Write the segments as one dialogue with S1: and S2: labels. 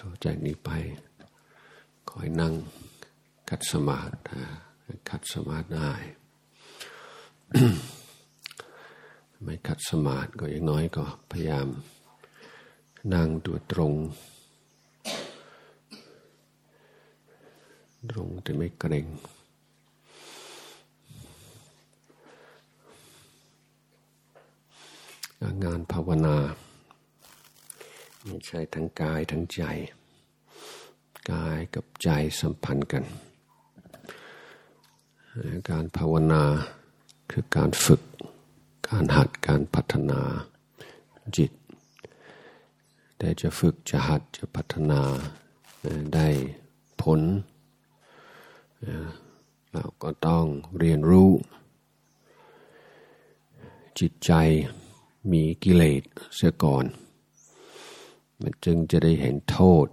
S1: ต่อจากนี้ไปคอยนั่งคัดสมาธิคัดสมาธิได้ไม่คัดสมาธิก็อย่างน้อยก็พยายาม นั่งตัวตรง ตรงแต่ไม่เกรงงานภาวนา ไม่ใช่ทั้งกายทั้งใจ กายกับใจสัมพันธ์กัน การภาวนาคือการฝึก การหัดการพัฒนาจิต แต่จะฝึกจะหัดจะพัฒนาได้ผล เราก็ต้องเรียนรู้ จิตใจมีกิเลสเสียก่อน มันจึงจะได้เห็นโทษ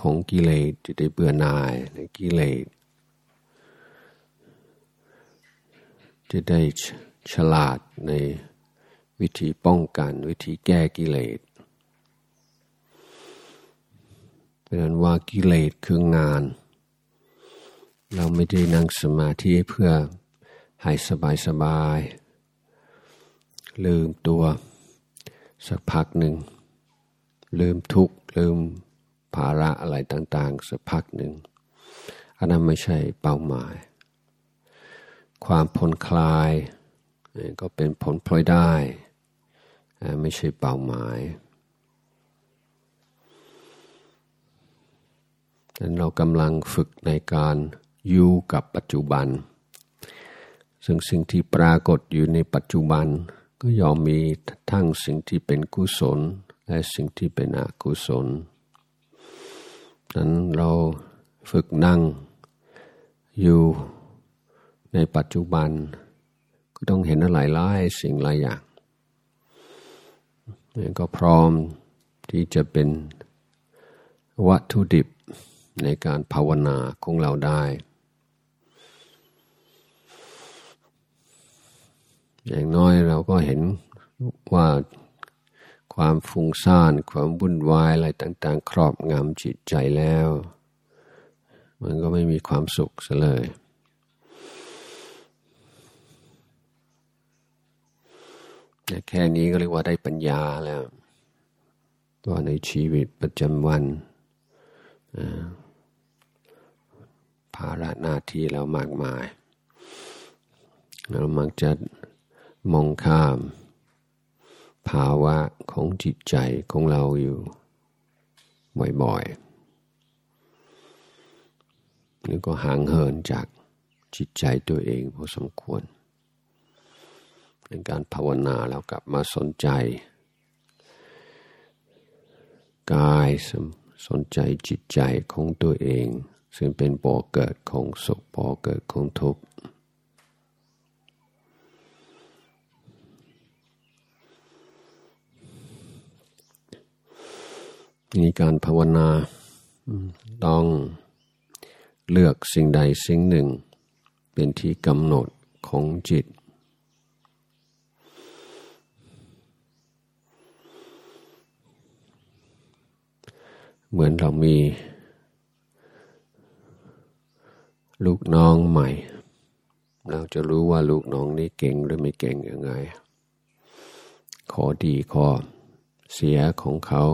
S1: ของกิเลสจะได้เบื่อหน่ายในกิเลส จะได้ฉลาดในวิธีป้องกันวิธีแก้กิเลสเป็นนั้นว่ากิเลสคืองาน เราไม่ได้นั่งสมาธิเพื่อให้สบายสบาย ลืมตัวสักพักหนึ่ง ลืมทุกข์ลืมภาระอะไรต่างๆ สักพักหนึ่งอันนั้นไม่ใช่เป้าหมาย ความผ่อนคลายก็เป็นผลพลอยได้ ไม่ใช่เป้าหมายดังเรากำลังฝึกในการอยู่กับปัจจุบัน ซึ่งสิ่งที่ปรากฏอยู่ในปัจจุบันก็ยอมมีทั้งสิ่งที่เป็นกุศล และสิ่งที่เป็นอกุศล นั้นเราฝึกนั่งอยู่ในปัจจุบัน ก็ต้องเห็นหลายหลายสิ่งหลายอย่างก็พร้อมที่จะเป็นวัตถุดิบในการภาวนาของเราได้ อย่างน้อยเราก็เห็นว่า ความฟุ้งซ่านความวุ่นวายอะไรต่าง ๆ ครอบงำจิตใจแล้ว มันก็ไม่มีความสุขซะเลยแค่นี้ก็เรียกว่าได้ปัญญาแล้วตัวในชีวิตประจำวันภาระหน้าที่เรามากมาย เรามักจะมองข้าม ภาวะของจิตใจของเราอยู่ บ่อยๆนี่ก็ห่างเหินจากจิตใจตัวเองพอสมควร ในการภาวนาเรากลับมาสนใจ กายสนใจจิตใจของตัวเอง ซึ่งเป็นบ่อเกิดของสุขบ่อเกิดของทุกข์ มีการภาวนาต้องเลือกสิ่งใดสิ่งหนึ่ง เป็นที่กำหนดของจิต เหมือนเรามี ลูกน้องใหม่ เราจะรู้ว่าลูกน้องนี้เก่งหรือไม่เก่งยังไง ขอดีขอเสียของเขา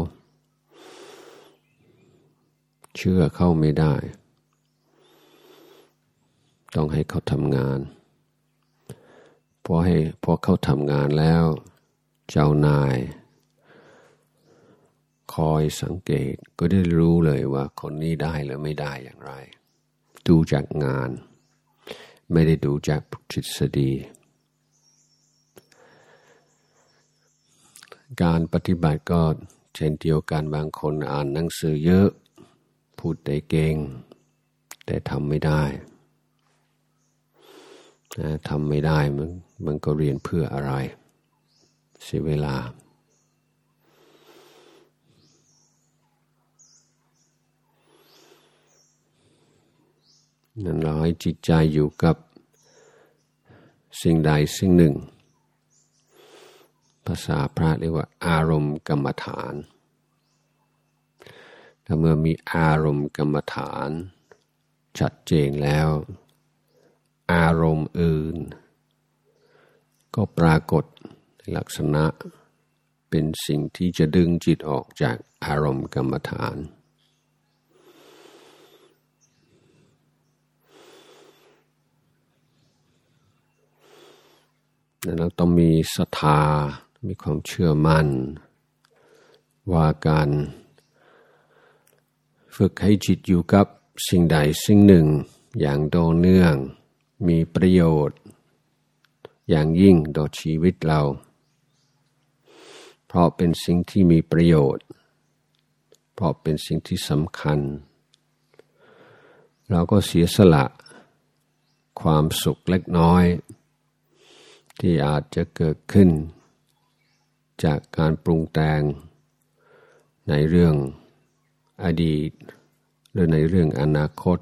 S1: เชื่อเข้าไม่ได้ ต้องให้เขาทำงานพอให้พอเขาทำงานแล้ว เจ้านาย คอยสังเกตก็ได้รู้เลยว่าคนนี้ได้หรือไม่ได้อย่างไร ดูจากงาน ไม่ได้ดูจากทฤษฎีการปฏิบัติก็เช่นเดียวกันบางคนอ่านหนังสือเยอะ พูดได้เก่ง แต่ทำไม่ได้ทำไม่ได้มันมันก็เรียนเพื่ออะไร เสียเวลา นั่นเราให้จิตใจอยู่กับสิ่งใดสิ่งหนึ่งภาษาพระเรียกว่าอารมณ์กรรมฐาน ถ้าเมื่อมีอารมณ์กรรมฐาน ชัดเจนแล้ว อารมณ์อื่น ก็ปรากฏลักษณะเป็นสิ่งที่จะดึงจิตออกจากอารมณ์กรรมฐานเราต้องมีศรัทธา มีความเชื่อมั่น ว่าการ ฝึกให้จิตอยู่กับสิ่งใดสิ่งหนึ่ง อย่างโดเนื่อง มีประโยชน์ อย่างยิ่งต่อชีวิตเรา เพราะเป็นสิ่งที่มีประโยชน์ เพราะเป็นสิ่งที่สำคัญ เราก็เสียสละ ความสุขเล็กน้อย ที่อาจจะเกิดขึ้น จากการปรุงแต่งในเรื่อง อดีต หรือในเรื่องอนาคต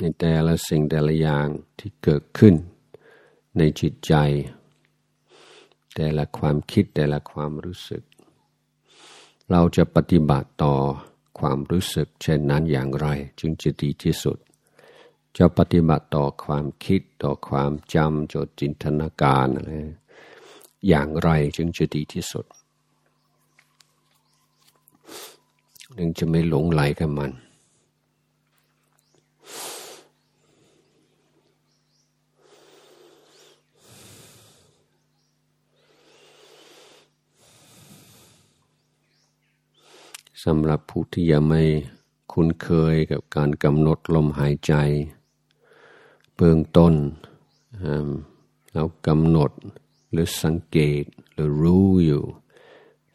S1: ในแต่ละสิ่งแต่ละอย่างที่เกิดขึ้นในจิตใจ แต่ละความคิดแต่ละความรู้สึก เราจะปฏิบัติต่อความรู้สึกเช่นนั้นอย่างไร จึงจะดีที่สุด จะปฏิบัติต่อความคิดต่อความจำจดจินตนาการอะไรอย่างไรจึงจะดีที่สุดจึงจะไม่หลงไหลกับมัน สำหรับผู้ที่ยังไม่คุ้นเคยกับการกำหนดลมหายใจ เบื้องต้นเรากำหนดหรือสังเกตหรือรู้อยู่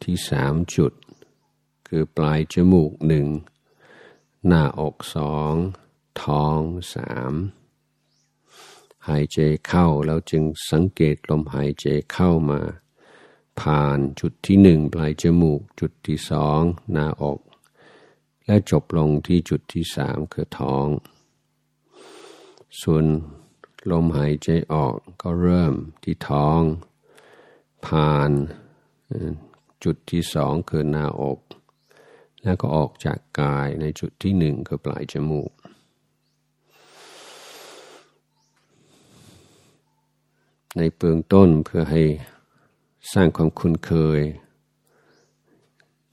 S1: ที่สามจุด คือปลายจมูกหนึ่งหน้าอกสองท้องสามหายใจเข้าแล้วจึงสังเกตลมหายใจเข้ามา ผ่านจุดที่หนึ่งปลายจมูก จุดที่สองหน้าอก และจบลงที่จุดที่สามคือท้อง ส่วนลมหายใจออกก็เริ่มที่ท้อง ผ่านจุดที่สองคือหน้าอก แล้วก็ออกจากกายในจุดที่หนึ่งคือปลายจมูก ในเบื้องต้นเพื่อให้สร้างความคุ้นเคย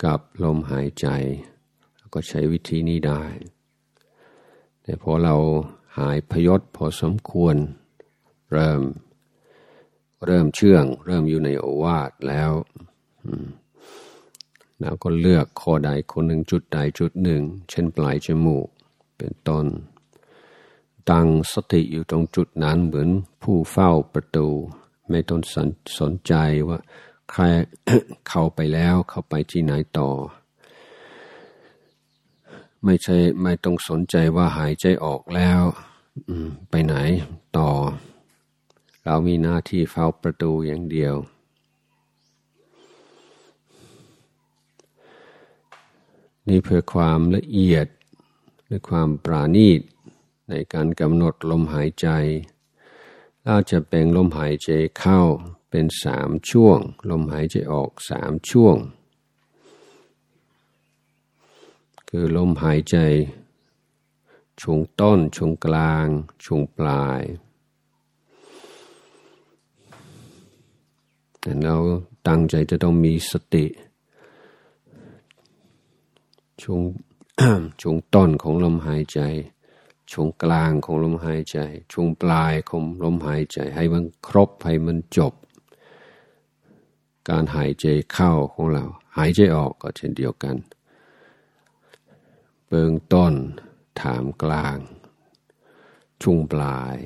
S1: กับลมหายใจแล้วก็ใช้วิธีนี้ได้ แต่พอเรา หายพยศพอสมควร เริ่ม เริ่มเชื่อง เริ่มอยู่ในโอวาทแล้วแล้วก็เลือกข้อใดคนหนึ่งจุดใดจุดหนึ่ง เช่นปลายจมูก เป็นต้น ตั้งสติอยู่ตรงจุดนั้นเหมือนผู้เฝ้าประตู ไม่ต้องสนสนใจว่า ใครเข้าไปแล้วเข้าไปที่ไหนต่อ ไม่ใช่ไม่ต้องสนใจว่าหายใจออกแล้วไปไหนต่อ เรามีหน้าที่เฝ้าประตูอย่างเดียว นี่เพื่อความละเอียดและความปราณีตในการกำหนดลมหายใจ เราจะแบ่งลมหายใจเข้าเป็นสามช่วง ลมหายใจออกสามช่วง คือลมหายใจ ช่วงต้น ช่วงกลาง ช่วงปลายแต่เราตั้งใจจะต้องมีสติ ช่วงช่วงต้นของลมหายใจ ช่วงกลางของลมหายใจ ช่วงปลายของลมหายใจ ให้มันครบ ให้มันจบ การหายใจเข้าของเรา หายใจออกก็เช่นเดียวกัน เบื้องต้น ถามกลาง ช่วงปลาย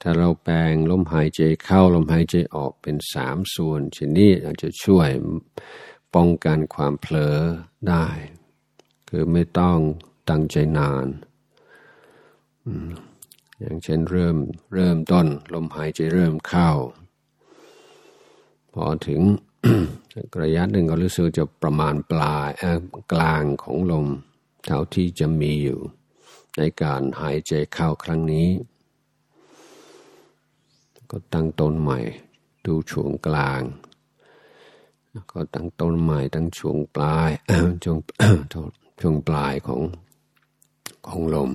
S1: ถ้าเราแปลงลมหายใจเข้าลมหายใจออกเป็นสามส่วนเช่นนี้อาจจะช่วยป้องกันความเผลอได้ คือไม่ต้องตั้งใจนาน อย่างเช่นเริ่มเริ่มต้นลมหายใจเริ่มเข้า พอถึงระยะหนึ่งก็รู้สึกจะประมาณปลายกลางของลมเท่าที่จะมีอยู่ ในการหายใจเข้าครั้งนี้ ก็ตั้งต้นใหม่ ดูช่วงกลาง ก็ตั้งต้นใหม่ตั้งช่วงปลายช่วงช่วงปลายของของลม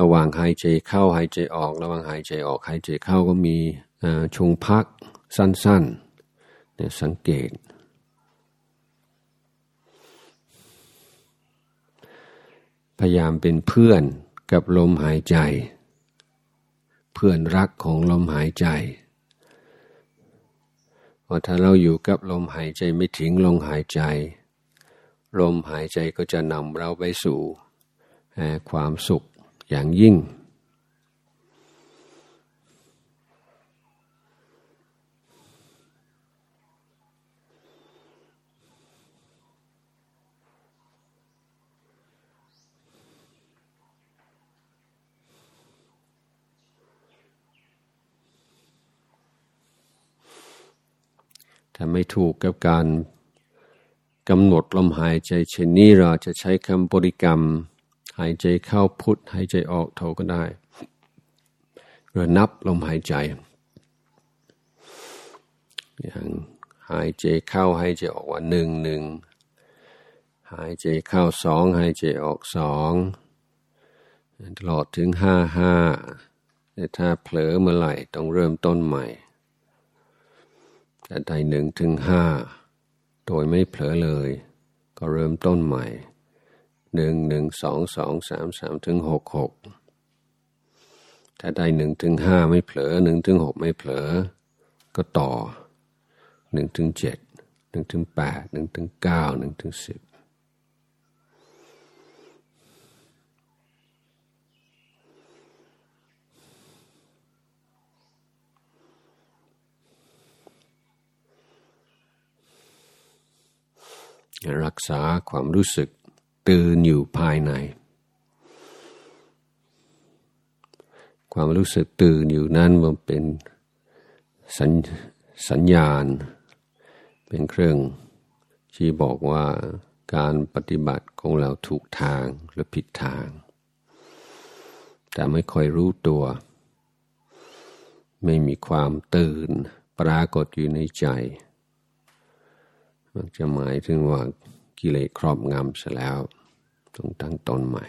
S1: ระหว่างหายใจเข้าหายใจออก ระหว่างหายใจออกหายใจเข้าก็มีช่วงพักสั้นๆเนี่ยสังเกต พยายามเป็นเพื่อนกับลมหายใจ เพื่อนรักของลมหายใจพราะถ้าเราอยู่กับลมหายใจไม่ทิ้งลมหายใจ ลมหายใจก็จะนำเราไปสู่ความสุข อย่างยิ่ง ถ้าไม่ถูกกับการกำหนดลมหายใจเช่นนี้เราจะใช้คำบริกรรม หายใจเข้าพุทหายใจออกโทก็ได้รือนับลมหายใจอย่างหายใจเข้าหายใจออกว่าหนึ่งหนึ่งหายใจเข้าสองหายใจออกสองตลอดถึงห้าห้าแต่ถ้าเผลอเมื่อไหร่ต้องเริ่มต้นใหม่แต่ได้หนึ่งถึงห้าโดยไม่เผลอเลย ก็เริ่มต้นใหม่ หนึ่งหนึ่งสองสองสามสามถึงหกหกถ้าได้หนึ่งถึงห้าไม่เผลอหนึ่งถึงหกไม่เผลอ ก็ต่อหนึ่งถึงเจ็ดหนึ่งถึงแปดหนึ่งถึงเก้าหนึ่งถึงสิบรักษาความรู้สึก ตื่นอยู่ภายใน ความรู้สึกตื่นอยู่นั้นมันเป็นสัญสญญาณ เป็นเครื่องที่บอกว่าการปฏิบัติของเราถูกทางหรือผิดทาง แต่ไม่ค่อยรู้ตัว ไม่มีความตื่นปรากฏอยู่ในใจ มันจะหมายถึงว่า กิเลสครอบงำเสียแล้วต้องตั้งตนใหม่